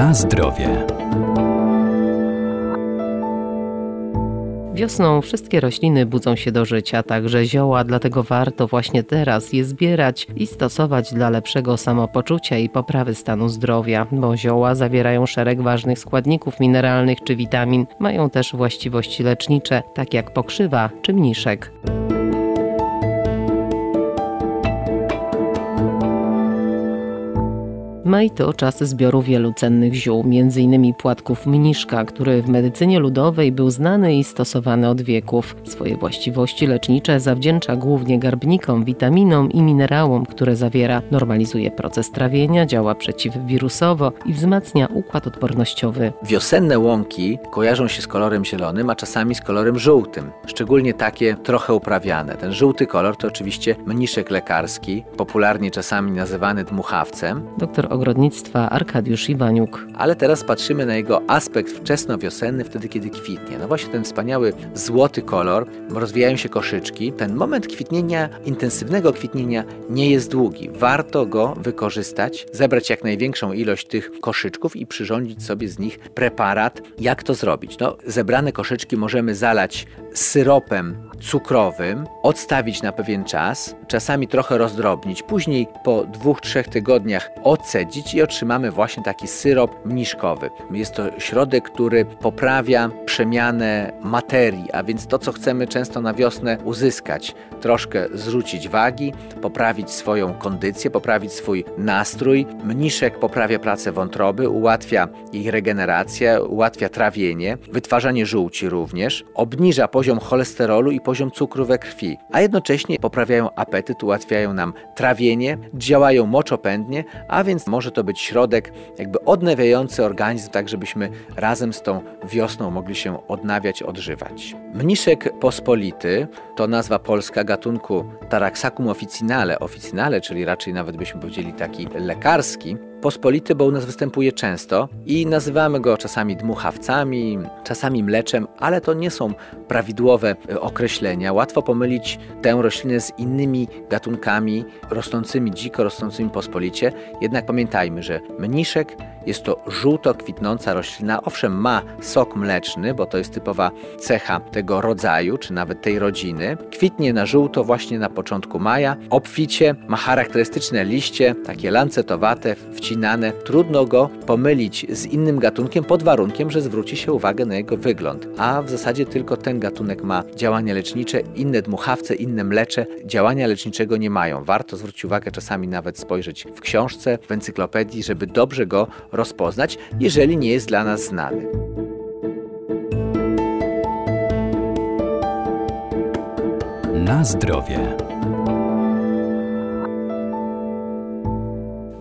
Na zdrowie. Wiosną wszystkie rośliny budzą się do życia, także zioła, dlatego warto właśnie teraz je zbierać i stosować dla lepszego samopoczucia i poprawy stanu zdrowia, bo zioła zawierają szereg ważnych składników mineralnych czy witamin, mają też właściwości lecznicze, tak jak pokrzywa czy mniszek. Maj to czas zbioru wielu cennych ziół, m.in. płatków mniszka, który w medycynie ludowej był znany i stosowany od wieków. Swoje właściwości lecznicze zawdzięcza głównie garbnikom, witaminom i minerałom, które zawiera. Normalizuje proces trawienia, działa przeciwwirusowo i wzmacnia układ odpornościowy. Wiosenne łąki kojarzą się z kolorem zielonym, a czasami z kolorem żółtym, szczególnie takie trochę uprawiane. Ten żółty kolor to oczywiście mniszek lekarski, popularnie czasami nazywany dmuchawcem. Doktor ogrodnictwa Arkadiusz Iwaniuk. Ale teraz patrzymy na jego aspekt wczesnowiosenny, wtedy kiedy kwitnie. No właśnie ten wspaniały złoty kolor, rozwijają się koszyczki. Ten moment kwitnienia, intensywnego kwitnienia nie jest długi. Warto go wykorzystać, zebrać jak największą ilość tych koszyczków i przyrządzić sobie z nich preparat. Jak to zrobić? No, zebrane koszyczki możemy zalać syropem cukrowym, odstawić na pewien czas, czasami trochę rozdrobnić, później po dwóch, trzech tygodniach odcedzić i otrzymamy właśnie taki syrop mniszkowy. Jest to środek, który poprawia przemianę materii, a więc to, co chcemy często na wiosnę uzyskać, troszkę zrzucić wagi, poprawić swoją kondycję, poprawić swój nastrój. Mniszek poprawia pracę wątroby, ułatwia jej regenerację, ułatwia trawienie, wytwarzanie żółci również, obniża poziom cholesterolu i poziom cukru we krwi, a jednocześnie poprawiają apetyt, ułatwiają nam trawienie, działają moczopędnie, a więc może to być środek jakby odnawiający organizm, tak żebyśmy razem z tą wiosną mogli się odnawiać, odżywać. Mniszek pospolity to nazwa polska gatunku Taraxacum officinale, officinale, czyli raczej nawet byśmy powiedzieli taki lekarski, pospolity, bo u nas występuje często i nazywamy go czasami dmuchawcami, czasami mleczem, ale to nie są prawidłowe e, określenia. Łatwo pomylić tę roślinę z innymi gatunkami rosnącymi dziko, rosnącymi pospolicie. Jednak pamiętajmy, że mniszek jest to żółto kwitnąca roślina. Owszem, ma sok mleczny, bo to jest typowa cecha tego rodzaju, czy nawet tej rodziny. Kwitnie na żółto właśnie na początku maja. Obficie ma charakterystyczne liście, takie lancetowate, wcinane. Trudno go pomylić z innym gatunkiem pod warunkiem, że zwróci się uwagę na jego wygląd. A w zasadzie tylko ten gatunek ma działania lecznicze, inne dmuchawce, inne mlecze działania leczniczego nie mają. Warto zwrócić uwagę czasami nawet spojrzeć w książce, w encyklopedii, żeby dobrze go rozpoznać, jeżeli nie jest dla nas znany. Na zdrowie.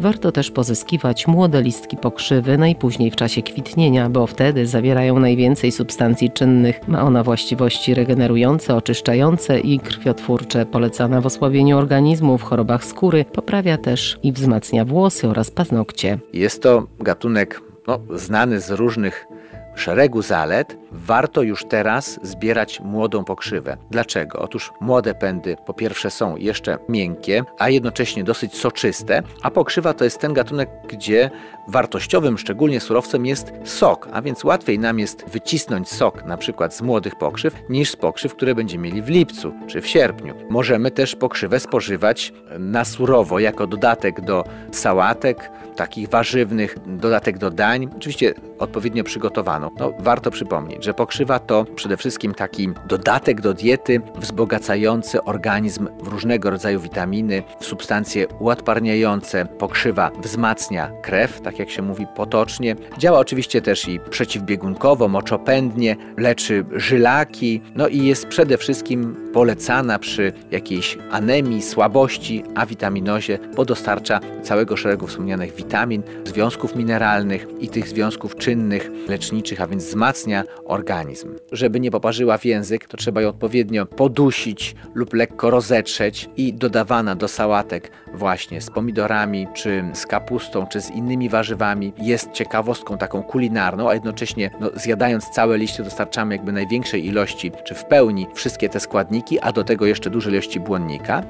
Warto też pozyskiwać młode listki pokrzywy najpóźniej w czasie kwitnienia, bo wtedy zawierają najwięcej substancji czynnych. Ma ona właściwości regenerujące, oczyszczające i krwiotwórcze, polecana w osłabieniu organizmu, w chorobach skóry, poprawia też i wzmacnia włosy oraz paznokcie. Jest to gatunek no, znany z różnych szeregu zalet, warto już teraz zbierać młodą pokrzywę. Dlaczego? Otóż młode pędy po pierwsze są jeszcze miękkie, a jednocześnie dosyć soczyste, a pokrzywa to jest ten gatunek, gdzie wartościowym szczególnie surowcem jest sok, a więc łatwiej nam jest wycisnąć sok na przykład z młodych pokrzyw niż z pokrzyw, które będziemy mieli w lipcu czy w sierpniu. Możemy też pokrzywę spożywać na surowo jako dodatek do sałatek, takich warzywnych, dodatek do dań, oczywiście odpowiednio przygotowaną. No, warto przypomnieć, że pokrzywa to przede wszystkim taki dodatek do diety wzbogacający organizm w różnego rodzaju witaminy, w substancje uodparniające. Pokrzywa wzmacnia krew, tak jak się mówi potocznie. Działa oczywiście też i przeciwbiegunkowo, moczopędnie, leczy żylaki, no i jest przede wszystkim polecana przy jakiejś anemii, słabości, a witaminozie, bo dostarcza całego szeregu wspomnianych witamin, związków mineralnych i tych związków czynnych, leczniczych, a więc wzmacnia organizm. Żeby nie poparzyła w język, to trzeba ją odpowiednio podusić lub lekko rozetrzeć i dodawana do sałatek właśnie z pomidorami, czy z kapustą, czy z innymi warzywami jest ciekawostką taką kulinarną, a jednocześnie no, zjadając całe liście dostarczamy jakby największej ilości, czy w pełni wszystkie te składniki, a do tego jeszcze duże ilości błonnika.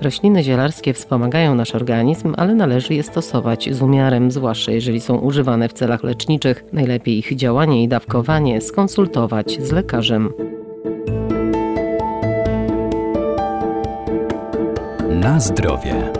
Rośliny zielarskie wspomagają nasz organizm, ale należy je stosować z umiarem, zwłaszcza jeżeli są używane w celach leczniczych. Najlepiej ich działanie i dawkowanie skonsultować z lekarzem. Na zdrowie.